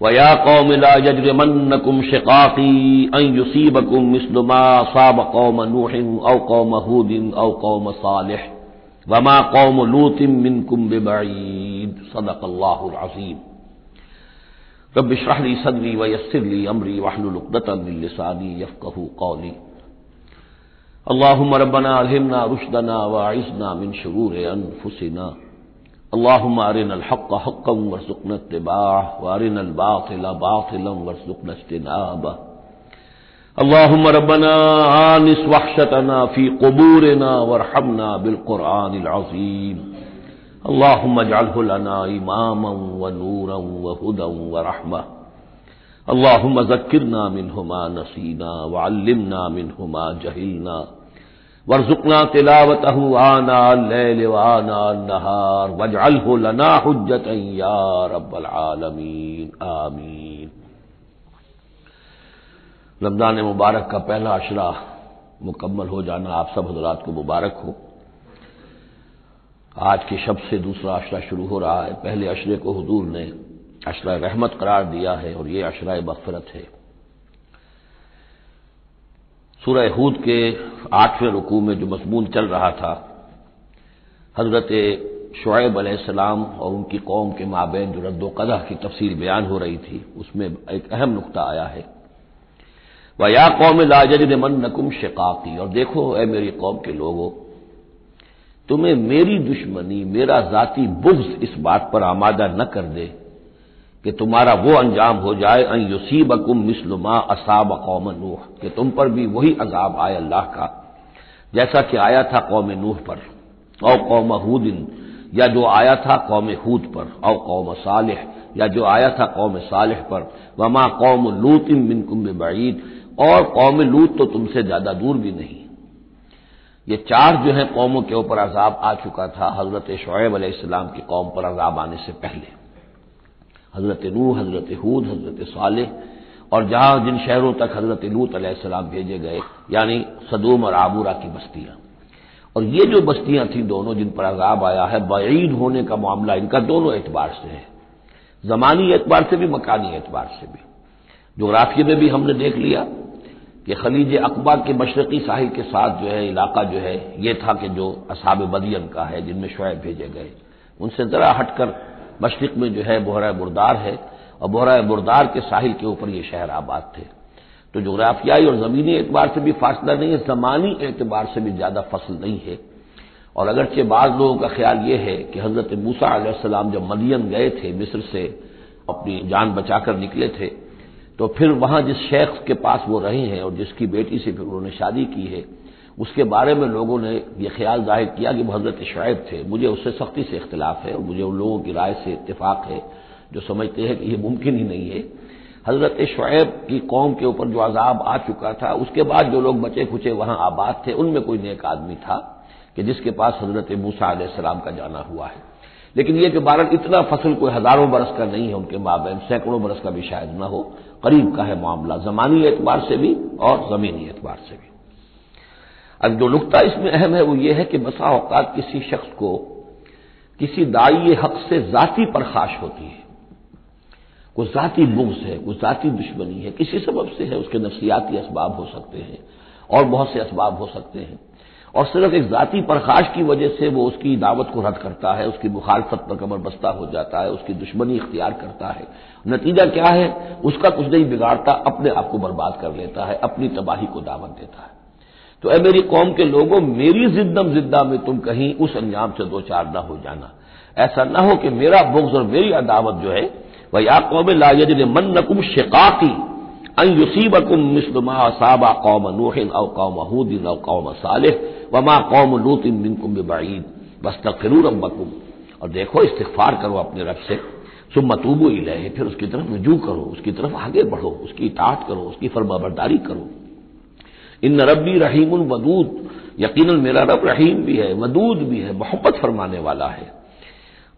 वया कौम ला यजरमन्नकुम शिकाकी अन युसीबकुम मिस्लुमा साब कौम नूहिन औ कौम हूदिन औ कौम सालिह वमा कौम लूतिम मिनकुम बिबईद सदकल्लाहुल अजीम रब ली सदरी व यस्सिर ली अमरी वहलुल उक़दतम मिन लिसानी यफ्क़हू कौली अल्लाहुम्म रब्बना अलहिमना रुशदना व अइज़ना मिन शुरूर अनफुसिना अल्लाहुम्म अरिनल हक़्क़ हक़्क़म वरज़ुक़ना इत्तिबाअह व अरिनल बातिला बातिलन वरज़ुक़ना इज्तिनाबह अल्लाहुम्म रब्बना आनिस वहशतना फ़ी क़ुबूरिना वरहमना बिल क़ुरआनिल अज़ीम अल्लाहुम्म अजअलहु लना इमामन व नूरन व हुदन व रहमह अल्लाहुम्म ज़क्किरना मिन्हु मा नसीना व अल्लिमना मिन्हु मा जहिलना वरजुकना तिलावतहु आना लैल आना नहार आलमीन, आमीन। रमज़ान मुबारक का पहला अशरा मुकम्मल हो जाना आप सब हजरात को मुबारक हो। आज के शब से दूसरा अशरा शुरू हो रहा है। पहले अशरे को हजूर ने अशरा रहमत करार दिया है और ये अशरा मफफरत है। सूरह हूद के आठवें रुकू में जो मजमून चल रहा था, हज़रत शुएब सलाम और उनकी कौम के माबेन जो रद्दोकदा की तफसील बयान हो रही थी, उसमें एक अहम नुकता आया है। वह, या कौम लाजद मन नकुम शिकाकी और देखो, ए मेरी कौम के लोगों, तुम्हें मेरी दुश्मनी, मेरा जाति बुग्ज इस बात पर आमादा न कर दे कि तुम्हारा वो अंजाम हो जाए युसीब अकुम मिसलुमा असाब कौम नूह, कि तुम पर भी वही अजाब आए अल्लाह का, जैसा कि आया था कौम नूह पर औ कौम हूदिन, या जो आया था कौम हूद पर औ कौम सालिह, या जो आया था कौम सालिह पर, वमा कौम लूतिम मिनकुम बईद और कौम लूत तो तुमसे ज़्यादा दूर भी नहीं। ये चार जो है कौमों के ऊपर अजाब आ चुका था, हज़रत शुएब अलैहिस्सलाम की कौम पर अजाब आने से पहले। हज़रत नू हज़रत हूद, हज़रत साले और जहाँ जिन शहरों तक हज़रत लूत अलैहिस्सलाम भेजे गए, यानी सदूम और आबूरा की बस्तियाँ। और ये जो बस्तियाँ थी दोनों जिन पर अजाब आया है, बईद होने का मामला इनका दोनों एतबार से है। जमानी एतबार से भी, मकानी एतबार से भी। जोग्राफिया में भी हमने देख लिया कि खलीज अकबा के मशरकी साहिल के साथ जो है, इलाका जो है, ये था कि जो असाब बदियन का है, जिनमें शुएब भेजे गए। उनसे जरा हटकर मशरक में जो है बोहरा बुरदार है और बोहरा बुरदार के साहिल के ऊपर ये शहर आबाद थे। तो जोग्राफियाई और जमीनी एतबार से भी फासला नहीं है, जमानी एतबार से भी ज़्यादा फ़सल नहीं है। और अगरचे बाद लोगों का ख्याल यह है कि हज़रत मूसा आसलाम जब मदियन गए थे, मिस्र से अपनी जान बचाकर निकले थे तो फिर वहाँ जिस शेख के पास वो रहे हैं और जिसकी बेटी से फिर उन्होंने शादी की है उसके बारे में लोगों ने यह ख्याल ज़ाहिर किया कि वो हज़रत शुएब थे। मुझे उससे सख्ती से इख्तलाफ है और मुझे उन लोगों की राय से इतफाक है जो समझते हैं कि यह मुमकिन ही नहीं है। हज़रत शुएब की कौम के ऊपर जो अजाब आ चुका था, उसके बाद जो लोग बचे खुचे वहाँ आबाद थे, उनमें कोई नेक आदमी था कि जिसके पास हज़रत मूसा सलाम का जाना हुआ है। लेकिन यह कि बारह इतना फ़सल कोई हज़ारों बरस का नहीं है उनके माबेन, सैकड़ों बरस का भी शायद न हो, करीब का है मामला, जमानी एतबार से भी और जमीनी एतबार से भी। अब जो नुकता इसमें अहम है वो ये है कि बसा अवकात किसी शख्स को, किसी दाई हक से जाति परखाश होती है। कुछ जाति बुग्स है कुछ जाति दुश्मनी है, किसी सबब से है, उसके नफसियाती इसबाब हो सकते हैं, और बहुत से इसबाब हो सकते हैं। और सिर्फ़ एक जाति परखाश की वजह से वो उसकी दावत को रद्द करता है, उसकी मुखालफत पर कमर बस्ता हो जाता है, उसकी दुश्मनी इख्तियार करता है। नतीजा क्या है? उसका कुछ नहीं बिगाड़ता, अपने आप को बर्बाद कर लेता है, अपनी तबाही को दावत देता है। तो ए मेरी कौम के लोगों, मेरी जिद्दम जिद्दा में तुम कहीं उस अंजाम से दो चार न हो जाना। ऐसा न हो कि मेरा बुग्ज और मेरी अदावत जो है, वह या कौम लाजद मन नकुम शिकाती अन युसीबकुम मिसलमा साबा कौम नूहिन अव कौम हूदिन अव कौम सालिह वमा कौम लूतिन मिनकुम बिबाईद। बस तकरू रब्बकुम। और देखो इस्तफार करो अपने रब से। सुम मतूबो इलहे। फिर उसकी तरफ़ रुजू करो, उसकी तरफ़ आगे बढ़ो, उसकी इतात करो, उसकी फरमाबरदारी करो। इन रबी रहीम वदूद। यकीन मेरा रब रहीम भी है, वदूद भी है, मोहब्बत फरमाने वाला है।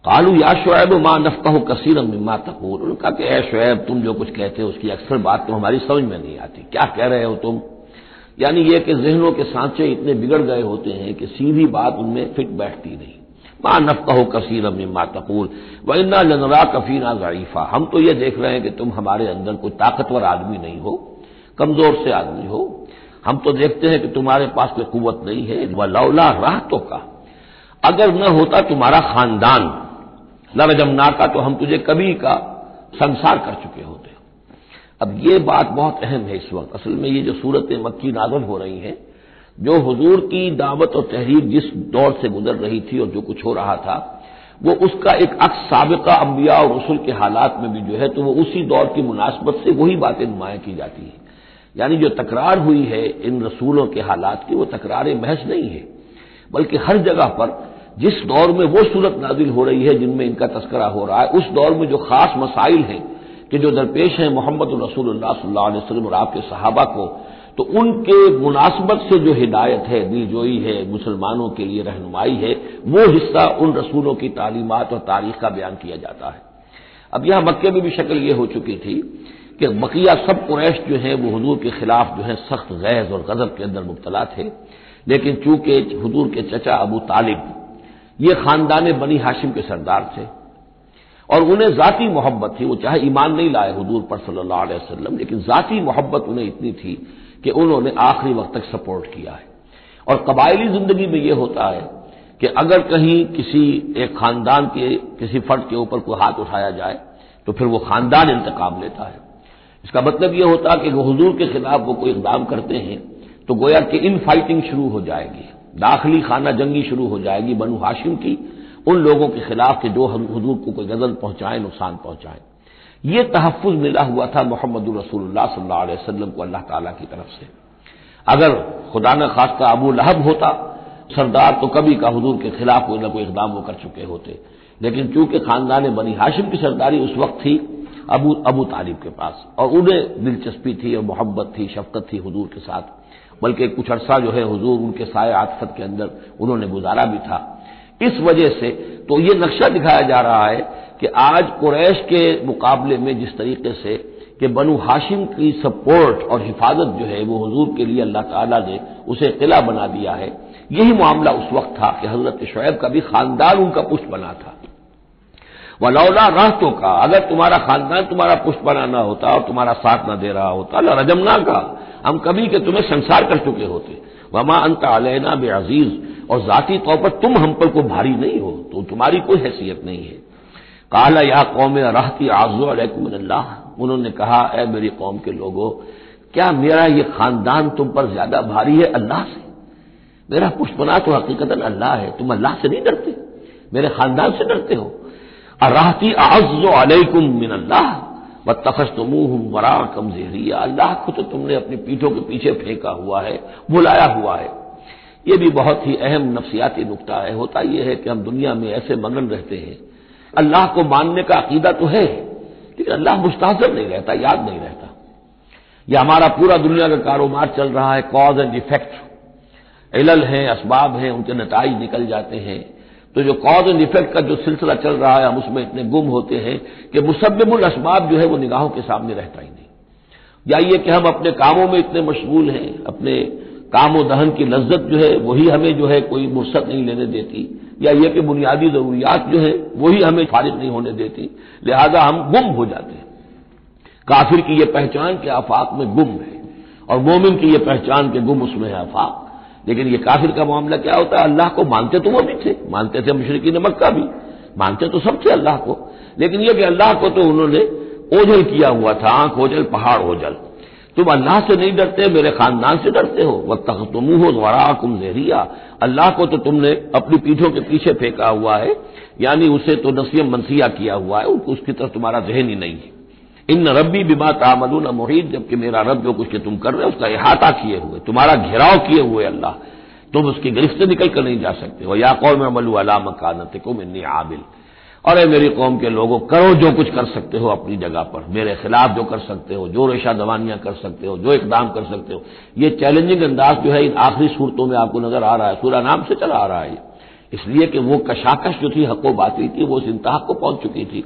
कालू या शुएब माँ नफकह कसीर मिम्मा तकूल। उनका कि, ए शुएब तुम जो कुछ कहते हो, उसकी अक्सर बात तो हमारी समझ में नहीं आती। क्या कह रहे हो तुम? यानी यह कि जहनों के सांचे इतने बिगड़ गए होते हैं कि सीधी बात उनमें फिट बैठती नहीं। माँ नफकह कसीर मिम्मा तकूल। व इन्ना जनरा कफीना ज़रीफा हम तो ये देख रहे हैं कि तुम हमारे अंदर कोई ताकतवर आदमी नहीं हो, कमज़ोर से आदमी हो। हम तो देखते हैं कि तुम्हारे पास कोई कुत नहीं है। वह लौला राहतों का। अगर न होता तुम्हारा खानदान लरजमना का तो हम तुझे कभी का संसार कर चुके होते। अब ये बात बहुत अहम है इस वक्त। असल में ये जो सूरत मक्की नाजल हो रही है, जो हुजूर की दावत और तहरीर जिस दौर से गुजर रही थी और जो कुछ हो रहा था, वो उसका एक अक्स सबका अंबिया और रसुल के हालात में भी जो है तो वो उसी दौर की मुनासबत से वही बातें नुमाया की जाती हैं। यानी जो तकरार हुई है इन रसूलों के हालात की, वो तकरार महज नहीं है, बल्कि हर जगह पर जिस दौर में वो सूरत नाजिल हो रही है, जिनमें इनका तस्करा हो रहा है, उस दौर में जो खास मसाइल हैं कि जो दरपेश हैं मोहम्मद रसूलुल्लाह सल्लल्लाहु और आपके सहाबा को तो उनके मुनासबत से जो हिदायत है, दिलजोई है, मुसलमानों के लिए रहनुमाई है, वो हिस्सा उन रसूलों की तालीमत और तारीख का बयान किया जाता है। अब यहाँ मक्के में भी शक्ल ये हो चुकी थी कि बकिया सब कुरैश जो है, वो हजूर के खिलाफ जो है, सख्त गैज और गजब के अंदर मुबतला थे। लेकिन चूँकि हजूर के चचा अबू तालिब, ये खानदान बनी हाशिम के सरदार थे और उन्हें जाती मोहब्बत थी। वो चाहे ईमान नहीं लाए हजूर पर सल्लल्लाहु अलैहि वसल्लम, लेकिन जाती मोहब्बत उन्हें इतनी थी कि उन्होंने आखिरी वक्त तक सपोर्ट किया है। और कबायली ज़िंदगी में यह होता है कि अगर कहीं किसी एक खानदान के, किसी फर्द के ऊपर कोई हाथ उठाया जाए तो फिर वो खानदान इंतकाम लेता है। इसका मतलब यह होता कि हजूर के खिलाफ वो कोई इकदाम करते हैं तो गोया कि इन फाइटिंग शुरू हो जाएगी, दाखिली खाना जंगी शुरू हो जाएगी बनु हाशिम की, उन लोगों के खिलाफ के जो हजूर को कोई गज़ल पहुँचाए, नुकसान पहुँचाए। ये तहफ़ मिला हुआ था मोहम्मद रसूलुल्लाह सल्लल्लाहु को अल्लाह ताला की तरफ़ से। अगर खुदा न खास्ता अबू लहब होता, सरदार तो कभी का हजूर के खिलाफ कोई ना कोई इकदाम वो कर चुके होते। लेकिन चूँकि खानदान बनी हाशिम की सरदारी उस वक्त थी अबू अबू तालिब के पास। और उन्हें दिलचस्पी थी और मोहब्बत थी, शफकत थी हजूर के साथ। बल्कि कुछ अरसा जो है हजूर, उनके साय आतफत के अंदर उन्होंने गुजारा भी था। इस वजह से तो ये नक्शा दिखाया जा रहा है कि आज कुरैश के मुकाबले में जिस तरीके से कि बनु हाशिम की सपोर्ट और हिफाजत जो है वो हजूर के लिए अल्लाह ताला ने उसे किला बना दिया है। यही मामला उस वक्त था कि हज़रत शुएब का भी खानदान उनका पुष्ट बना था। वलौला राहतों का, अगर तुम्हारा खानदान तुम्हारा पुष्ट बना ना होता और तुम्हारा साथ ना दे रहा होता रजमना का। हम कभी के तुम्हें संसार कर चुके होते। वमा अंत अलैना बे अज़ीज़, और जाती तौर पर तुम हम पर कोई भारी नहीं हो तो तुम्हारी कोई हैसियत नहीं है। काला या कौम रहती आजो उन्होंने कहा, ए मेरी कौम के लोगों, क्या मेरा ये खानदान तुम पर ज़्यादा भारी है अल्लाह से? मेरा पुष्पना तो हकीकत अल्लाह है, तुम अल्लाह से नहीं डरते? मेरे खानदान से डरते हो? अराहती आजो अलैकुम मिन अल्लाह व तखस तुमूह वरा कम जहरिया अल्लाह को तो तुमने अपनी पीठों के पीछे फेंका हुआ है, बुलाया हुआ है। ये भी बहुत ही अहम नफ्सियाती नुकता है। होता यह है कि हम दुनिया में ऐसे मगन रहते हैं। अल्लाह को मानने का अकीदा तो है, लेकिन अल्लाह मुस्ताजर नहीं रहता, याद नहीं रहता। यह हमारा पूरा दुनिया का कारोबार चल रहा है, कॉज एंड इफ़ेक्ट। इलल हैं इसबाब हैं, उनके नतज निकल जाते हैं। तो जो कॉज एंड इफ़ेक्ट का जो सिलसिला चल रहा है, हम उसमें इतने गुम होते हैं कि मुसबुल असबाब जो है वो निगाहों के सामने रहता ही नहीं। या ये कि हम अपने कामों में इतने मशगूल हैं, अपने काम दहन की लज्जत जो है, वही हमें जो है कोई मुर्सत नहीं लेने देती। या ये कि बुनियादी जरूरियात जो है, वही हमें फारिग नहीं होने देती। लिहाजा हम गुम हो जाते हैं। काफिर की यह पहचान के आफाक में गुम है, और मोमिन की यह पहचान के गुम उसमें है आफाक। लेकिन ये काफिर का मामला क्या होता है? अल्लाह को मानते तो वो भी थे। मानते थे मुशरकी ने मक्का भी। मानते तो सब थे अल्लाह को। लेकिन यह कि अल्लाह को तो उन्होंने ओझल किया हुआ था, आँख ओझल, पहाड़ ओझल। तुम अल्लाह से नहीं डरते, मेरे खानदान से डरते हो। वह तख तुम हो वरा कुम जहरिया। अल्लाह को तो तुमने अपनी पीठों के पीछे फेंका हुआ है। यानी उसे तो नसीम मनसिया किया हुआ है। उसकी तरफ़ तुम्हारा जहन ही नहीं है। इन रबी बिमा तामलून मुहित जबकि मेरा रब जो कुछ तुम कर रहे हो, उसका अहाता किए हुए, तुम्हारा घेराव किए हुए अल्लाह, तुम उसकी गिरफ्त निकल कर नहीं जा सकते। हो या कौम अमलू अला मकानत कुम इन्नी आबिल। और मेरी कौम के लोगों, करो जो कुछ कर सकते हो अपनी जगह पर। मेरे खिलाफ जो कर सकते हो, जो रेशा दवानियाँ कर सकते हो, जो इकदाम कर सकते हो, ये चैलेंजिंग अंदाज जो है, इन आखिरी सूरतों में आपको नज़र आ रहा है। सूरा नाम से चला आ रहा है इसलिए कि वो कशाकश जो थी, हको बातिल थी, वो इस इंतहा को पहुँच चुकी थी।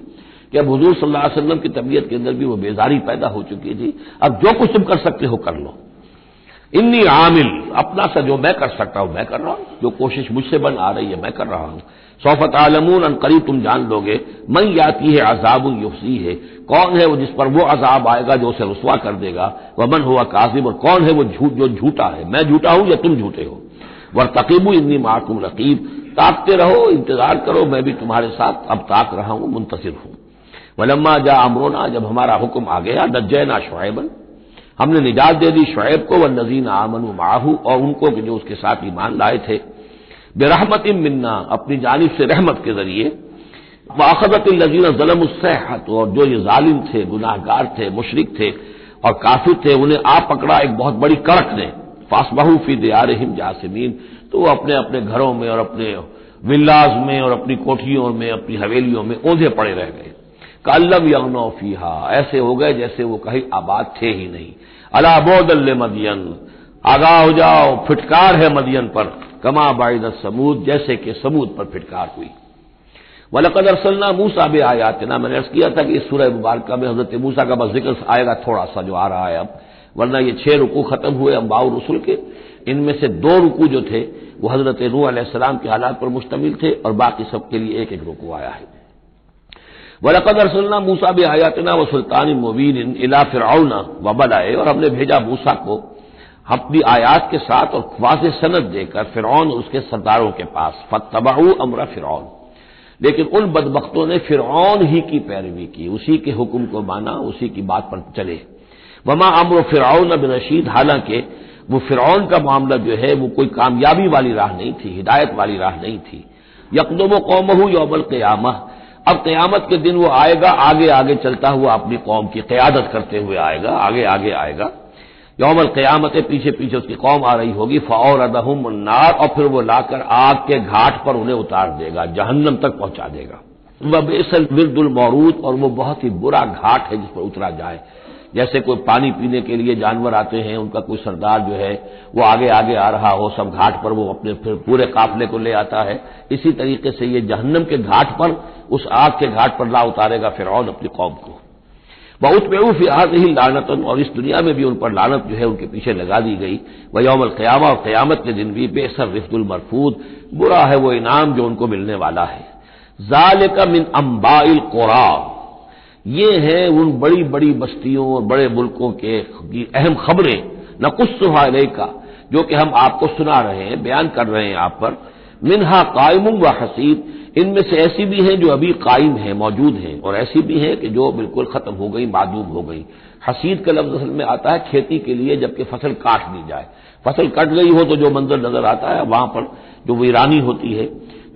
कि अब हजूर सल्लल्लाहु अलैहि वसल्लम की तबीयत के अंदर भी वो बेजारी पैदा हो चुकी थी। अब जो कुछ तुम कर सकते हो, कर लो। इन्नी आमिल, अपना सा जो मैं कर सकता हूँ, मैं कर रहा हूँ। जो कोशिश मुझसे बन आ रही है, मैं कर रहा हूँ। सौफत आलमून अन करीब तुम जान लोगे, मन याती है अजाब युफसी है। कौन है वो जिस पर वो अजाब आएगा जो उसे रसवा कर देगा? वह मन हुआ काजिब, और कौन है वो झूठ जो झूठा है? मैं झूठा हूँ या तुम झूठे हो? वर तकीबू इन्नी माकुम रकीब। ताकते रहो, इंतज़ार करो, मैं भी तुम्हारे साथ अब ताक रहा हूँ मुंतसिर हूँ। वलम्मा जा अमरोना, जब हमारा हुक्म आ गया नजैना शुएबन हमने निजात दे दी शुएब को व नजीन आमन माहू, और उनको जो उसके साथ ईमान लाए थे। बेरहमत मिन्ना, अपनी जानब से रहमत के ज़रिए। वाखबत नजीन जलम उसहत और जो ये जालिम थे, गुनाहगार थे, मुशरक थे, और काफिर थे, उन्हें आप पकड़ा एक बहुत बड़ी कड़क ने। फासबाहू फ़ी दियारहिम जासमीन। तो वो अपने अपने घरों में और अपने विल्लाज में और अपनी कोठियों में, अपनी हवेलियों में ओंधे पड़े रह गए। कल्लम यगनो फीहा। ऐसे हो गए जैसे वो कहीं आबाद थे ही नहीं। अला बोदल मदियन। आगाह हो जाओ, फिटकार है मदियन पर। कमा बाइद समूद, जैसे कि समूद पर फिटकार हुई। वलकद अरसलना मूसा भी आयातना। मैंने अर्ज़ किया था कि इस सूरह मुबारक में हज़रत मूसा का बस ज़िक्र आएगा थोड़ा सा जो आ रहा है अब। वरना ये छह रुकू खत्म हुए अम्बाउ रसुल के। इनमें से दो रुकू जो थे, वो हज़रत नू अलैहिस्सलाम के हालात पर मुश्तमिल थे और बाकी सबके लिए एक एक रुकू आया है। वलकद अरसलना मूसा भी आयातना व सुल्तान मुबीन इला फिरौना वबलाए और हमने भेजा मूसा को अपनी आयात के साथ और ख्वास सनत देकर फिरौन उसके सरदारों के पास। फतबाऊ अमरा फिरौन लेकिन उन बदबकतों ने फिरौन ही की पैरवी की, उसी के हुक्म को माना, उसी की बात पर चले। वमा अमर फिरौन बिन रशीद, हालाँकि वो फिरौन का मामला जो है, वो कोई कामयाबी वाली राह नहीं थी, हिदायत वाली राह नहीं थी। यकदम कौम यौमल क्यामा अब क्यामत के दिन वो आएगा, आगे आगे चलता हुआ अपनी कौम की क्यादत करते हुए आएगा, आगे आगे आएगा। यौमल क्यामत पीछे पीछे उसकी कौम आ रही होगी फ़ौर अदहम नार और फिर वो लाकर आग के घाट पर उन्हें उतार देगा, जहन्नम तक पहुँचा देगा। वह बेसल विरदुल मौरूद, और वो बहुत ही बुरा घाट है जिस पर उतरा जाए। जैसे कोई पानी पीने के लिए जानवर आते हैं, उनका कोई सरदार जो है, वो आगे आगे आ रहा हो, सब घाट पर वो अपने फिर पूरे काफले को ले आता है। इसी तरीके से ये जहन्नम के घाट पर, उस आग के घाट पर ला उतारेगा फिर अपनी कौम को। बहुत में फिहाज ही लानतन, और इस दुनिया में भी उन पर लानत जो है, उनके पीछे लगा दी गई। वह यौमल क्यामा, और क्यामत के दिन भी बेसर रिफ्तुल मरफूद, बुरा है वो इनाम जो उनको मिलने वाला है। जाल का मिन अम्बाइल कोरा ये हैं उन बड़ी बड़ी बस्तियों और बड़े मुल्कों के अहम खबरें, न कुछ सुहाने का जो कि हम आपको सुना रहे हैं, बयान कर रहे हैं आप पर। मिनहा कायम व हसीद, इनमें से ऐसी भी हैं जो अभी कायम है, मौजूद हैं, और ऐसी भी हैं कि जो बिल्कुल खत्म हो गई, मादूम हो गई। हसीद का लफ्ज असल में आता है खेती के लिए, जबकि फ़सल काट दी जाए। फ़सल कट गई हो तो जो मंजर नज़र आता है, वहाँ पर जो वीरानी होती है।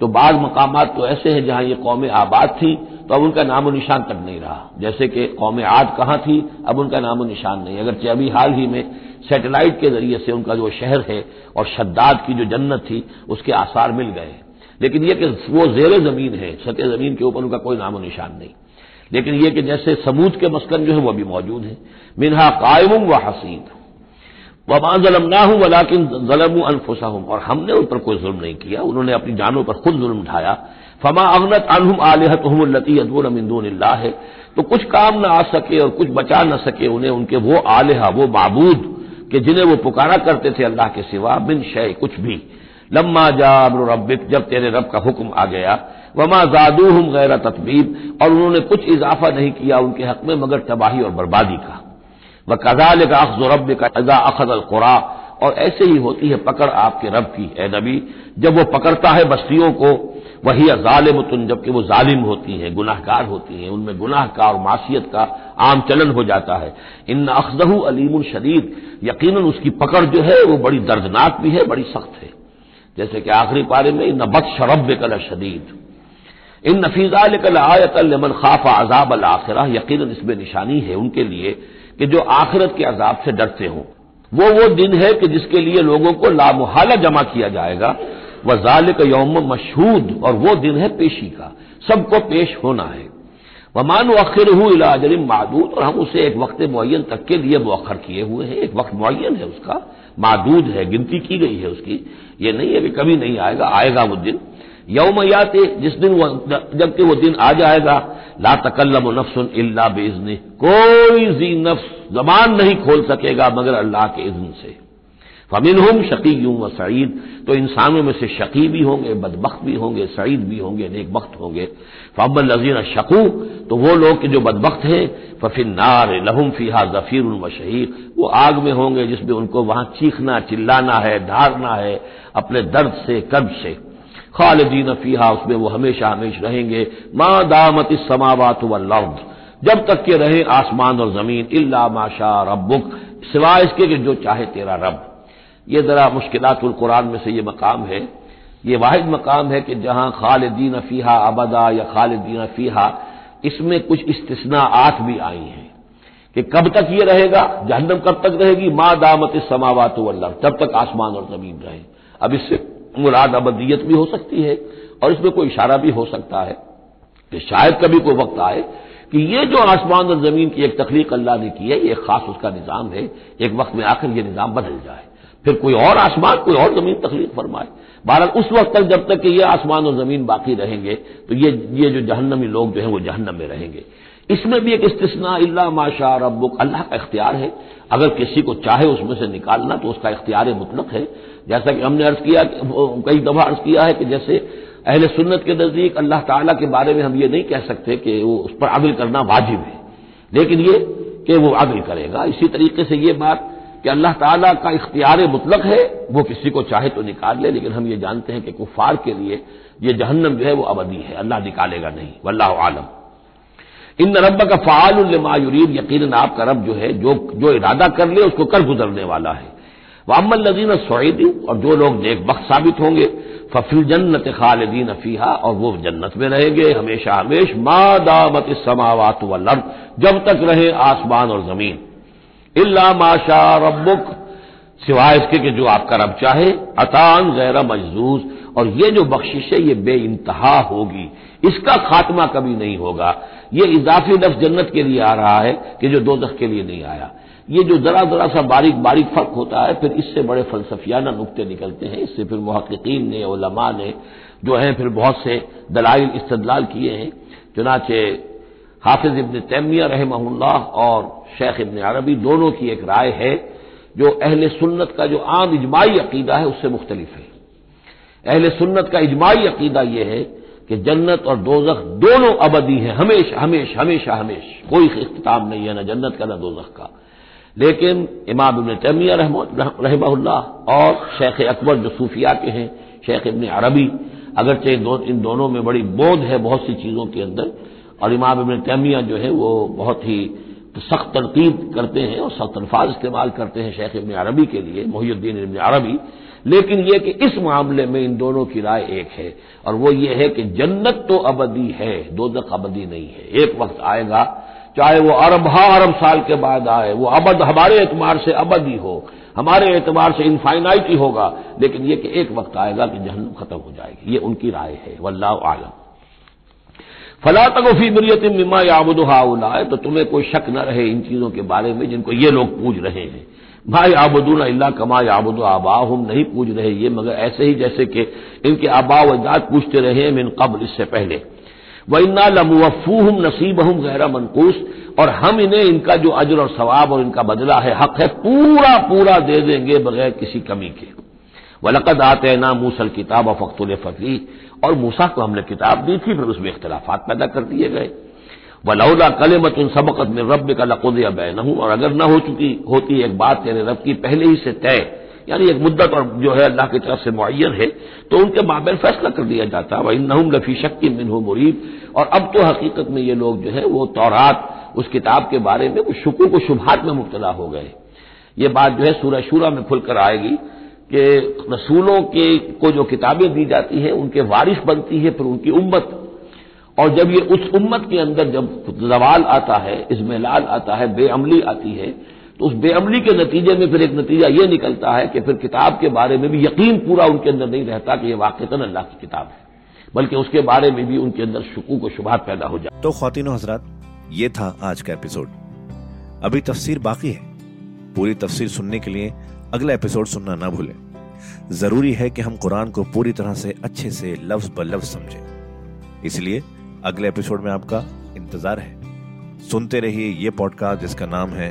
तो बाद मकाम तो ऐसे हैं जहाँ ये कौमें आबाद थी तो अब उनका नामो निशान तक नहीं रहा। जैसे कि कौम आद कहाँ थी, अब उनका नामो निशान नहीं। अगर अभी हाल ही में सैटेलाइट के ज़रिए से उनका जो शहर है और शद्दाद की जो जन्नत थी, उसके आसार मिल गए लेकिन यह कि वो जेर ज़मीन है सतह ज़मीन के ऊपर उनका कोई नामो निशान नहीं। लेकिन यह कि जैसे समूद के मस्कन जो है वह भी मौजूद है। मिनहा कायम व हसीद वमा जलम ना हूँ वलाकिन जलम अनफुसहम। और हमने उन पर कोई जुल्म नहीं किया। उन्होंने अपनी जानों पर खुद जुल्म उठाया फमा अगनत अनहुम आलहतुमलती अदून मिंदून है तो कुछ काम न आ सके और कुछ बचा न सके उन्हें उनके वो आलिहा, वो मबूद, कि जिन्हें वो पुकारा करते थे अल्लाह के सिवा, बिन शय, कुछ भी। लम्मा जाब रबिक जब तेरे रब का हुक्म आ गया, वमा जादू हम गैर तकबीब और उन्होंने कुछ इजाफा नहीं किया उनके हक में, मगर तबाही और बर्बादी का। व कजाल का अखज रब का अखद अल कुरा। और ऐसे ही होती है पकड़ आपके रब की है नबी। जब वो पकड़ता है बस्तियों को, वही तुन जबकि वो जालिम होती हैं, गुनाहगार होती हैं। उनमें गुनाह का और मासीत का आम चलन हो जाता है। इन अखजहू अलीम शदीद। यकीन उसकी पकड़ जो है, वो बड़ी दर्दनाक भी है, बड़ी सख्त है। जैसे कि आखिरी पारे में इन बद शरब कल शदीद इन नफीजा कल आयतल खाफ अजाब अल आखिरा यकीन इसमें निशानी है उनके लिए कि जो आखिरत के अजाब से डरते हों। वो वो दिन है कि जिसके लिए लोगों को लामुहाला जमा किया जाएगा। वह जाल का यौम मशहूद, और वो दिन है पेशी का। सबको पेश होना है। वह मान अखिर इलाजरिम मादूद, और हम उसे एक वक्त मुन तक के लिए मुखर किए हुए हैं। एक वक्त मुन है उसका। मादूद है, गिनती की गई है उसकी। ये नहीं है कि कभी नहीं आएगा आएगा वो दिन। यौम याते, जिस दिन जबकि वो दिन आ जाएगा ला तकल्लम नफ्सन इल्ला बेजनी कोई जी नफ्स जबान नहीं खोल सकेगा मगर अल्लाह के इज्न से। फमिन हम शकी यूँ व सईद। तो इंसानों में से शकी भी होंगे, बदबख्त भी होंगे, सईद भी होंगे, नेक वक्त होंगे। फबल नजीर शकू तो वो लोग जो बदबख्त हैं फफिन नार लहुम फीहा जफीर व शहीद। वो आग में होंगे जिसमें उनको वहाँ चीखना, चिल्लाना है ढारना है, अपने दर्द से, कर्ब से। खालिदीन फीहा, उसमें वो हमेशा हमेशा रहेंगे। माँ दामत समावत वल्लौद जब तक के रहे आसमान और ज़मीन, इल्ला माशा रबुक सिवाय इसके कि जो चाहे तेरा रब। ये जरा मुश्किलातुल में से ये मकाम है। ये वाहिद मकाम है कि जहाँ खालिदीन फीहा अबदा या खालिदीन फीहा, इसमें कुछ इस्तना भी आई हैं। कि कब तक ये रहेगा? जहन्नम कब तक रहेगी? माँ दामत समावत वल्लम तब तक आसमान और ज़मीन रहे। अब इससे मुराद अबदियत भी हो सकती है और इसमें कोई इशारा भी हो सकता है कि शायद कभी कोई वक्त आए कि ये जो आसमान और ज़मीन की एक तखलीक अल्लाह ने की है, ये खास उसका निज़ाम है, एक वक्त में आकर यह निज़ाम बदल जाए। फिर कोई और आसमान, कोई और ज़मीन तकलीफ़ फरमाए। बहरहाल, उस वक्त तक जब तक कि ये आसमान और ज़मीन बाकी रहेंगे तो ये ये जो जहन्नमी लोग जो हैं, वो जहन्नम में रहेंगे। इसमें भी एक इस्तना इल्ला माशा रब्बुक, अल्लाह का इख्तियार है। अगर किसी को चाहे उसमें से निकालना तो उसका इख्तियार मुतलक है। जैसा कि हमने अर्ज़ किया कई दफ़ा अर्ज़ किया है कि जैसे अहल सुन्नत के नज़दीक अल्लाह ताला के बारे में हम ये नहीं कह सकते कि वो उस पर अदल करना वाजिब है। लेकिन ये कि वो अदल करेगा। इसी तरीके से ये बात कि अल्लाह ताला का इख्तियार मुतलक है, वो किसी को चाहे तो निकाल ले, लेकिन हम ये जानते हैं कि कुफार के लिए ये जहन्नम जो है वो अवधि है। अल्लाह निकालेगा नहीं। वल्लाह आलम। इन रब का फ़ाल मायूरीद यकीन आपका रब जो है, जो जो इरादा कर ले, उसको कर गुजरने वाला है। वामल नजीन सईदी, और जो लोग नेक बख्त साबित होंगे, फफिल जन्नत खालदीन फीहा, और वो जन्नत में रहेंगे, हमेशा हमेश मादामत समावत व जब तक रहे आसमान और ज़मीन। इल्ला माशा रबुक सिवाय इसके कि जो आपका रब चाहे, अतान गैर मजदूज और ये जो बख्शिश है, ये बे इंतहा होगी। इसका खात्मा कभी नहीं होगा। ये इजाफी लफ्ज जन्नत के लिए आ रहा है, कि जो दो के लिए नहीं आया। ये जो जरा जरा सा बारीक बारीक फ़र्क होता है, फिर इससे बड़े फलसफियाना नुकते निकलते हैं। इससे फिर महक्कीन ने ओलमा ने, जो है, फिर बहुत से दलाइल इस्तदलाल किए हैं। चुनाचे हाफिज इबन तैमिया रहमल्ला और शेख इबन अरबी दोनों की एक राय है, जो अहल सुन्नत का जो आम इजमाही अकीदा है, उससे मुख्तलिफ़ है। अहल सुन्नत का इजमाही अकीदा यह है कि जन्नत और दोजख दोनों अबदी हैं, हमेशा हमेशा हमेशा हमेशा। कोई इख्ताम नहीं है ना जन्नत का, ना दोजख का। लेकिन इमाम इबन तैमिया रहमल्ला और शेख अकबर जो सूफिया के हैं शेख इबन अरबी अगरचे दो, इन दोनों में बड़ी बोध है बहुत सी चीज़ों के अंदर। और इमाम इबन तैमिया जो है वो बहुत ही सख्त तरकीब करते हैं और सख्त अल्फाज इस्तेमाल करते हैं शेख इबन अरबी के लिए मोहुद्दीन इबन अरबी। लेकिन यह कि इस मामले में इन दोनों की राय एक है और वो ये है कि जन्नत तो अबदी है दो दक अबदी नहीं है। एक वक्त आएगा चाहे वो अरब, हा, अरब साल के बाद आए, वो अबद, हमारे एतबार से अबद ही हो हमारे एतबार से इनफाइनाइट ही होगा, लेकिन यह कि एक वक्त आएगा कि जहन्नम खत्म हो जाएगी, ये उनकी राय है, वल्लाह आलम। फला तगफी मरियत मिमा याबुदहा तो तुम्हें कोई शक न रहे इन चीज़ों के बारे में जिनको ये लोग पूज रहे हैं। भाई आबदून अल्लाह कमा याबुद आबा हम नहीं पूज रहे ये, मगर ऐसे ही जैसे कि इनके आबा वजात पूछते रहे हैं, मिन कब्र इससे पहले। व इन्ना लमुवफूहम नसीब हम गहरा मनकूस और हम इन्हें इनका जो अजर और सवाब और इनका बदला है, हक है, पूरा पूरा दे देंगे बगैर किसी कमी के। वलकद आते ना मूसल किताब फ़ख्तुल फ़की। और मूसा को हमने किताब दी थी, फिर उसमें इख्तलाफात पैदा कर दिए गए। वलौला कलेमत उन सबकत में रब का लकुद या बैन और अगर न हो चुकी, होती एक बात तेरे रब की पहले ही से तय यानी एक मुद्दत और जो है अल्लाह की तरफ़ से मुन है तो उनके माबेन फैसला कर दिया जाता है वही नहम लफी शक्की मिन हो मुरीब और अब तो हकीकत में ये लोग जो है, वो तौरात, उस किताब के बारे में कुछ शुक्र को शुभात में मुबतला हो गए। ये बात जो है सूरह शूरा में खुलकर आएगी कि रसूलों के, को जो किताबें दी जाती हैं, उनके वारिश बनती है, फिर उनकी उम्मत। और जब ये उस उम्मत के अंदर जब जवाल आता है इसमेलाल आता है, बेअमली आती है तो उस बेअमली के नतीजे में फिर एक नतीजा यह निकलता है कि फिर किताब के बारे में भी यकीन पूरा उनके अंदर नहीं रहता कि यह वाकता अल्लाह की किताब है, बल्कि उसके बारे में भी उनके अंदर शकू को शुभात पैदा हो जाए तो खातिन हजरात, ये था आज का एपिसोड। अभी तफसीर बाकी है। पूरी तफसीर सुनने के लिए अगला एपिसोड सुनना ना भूलें। ज़रूरी है कि हम कुरान को पूरी तरह से अच्छे से लफ्ज ब लफ्ज समझें। इसलिए अगले एपिसोड में आपका इंतज़ार है। सुनते रहिए ये पॉडकास्ट जिसका नाम है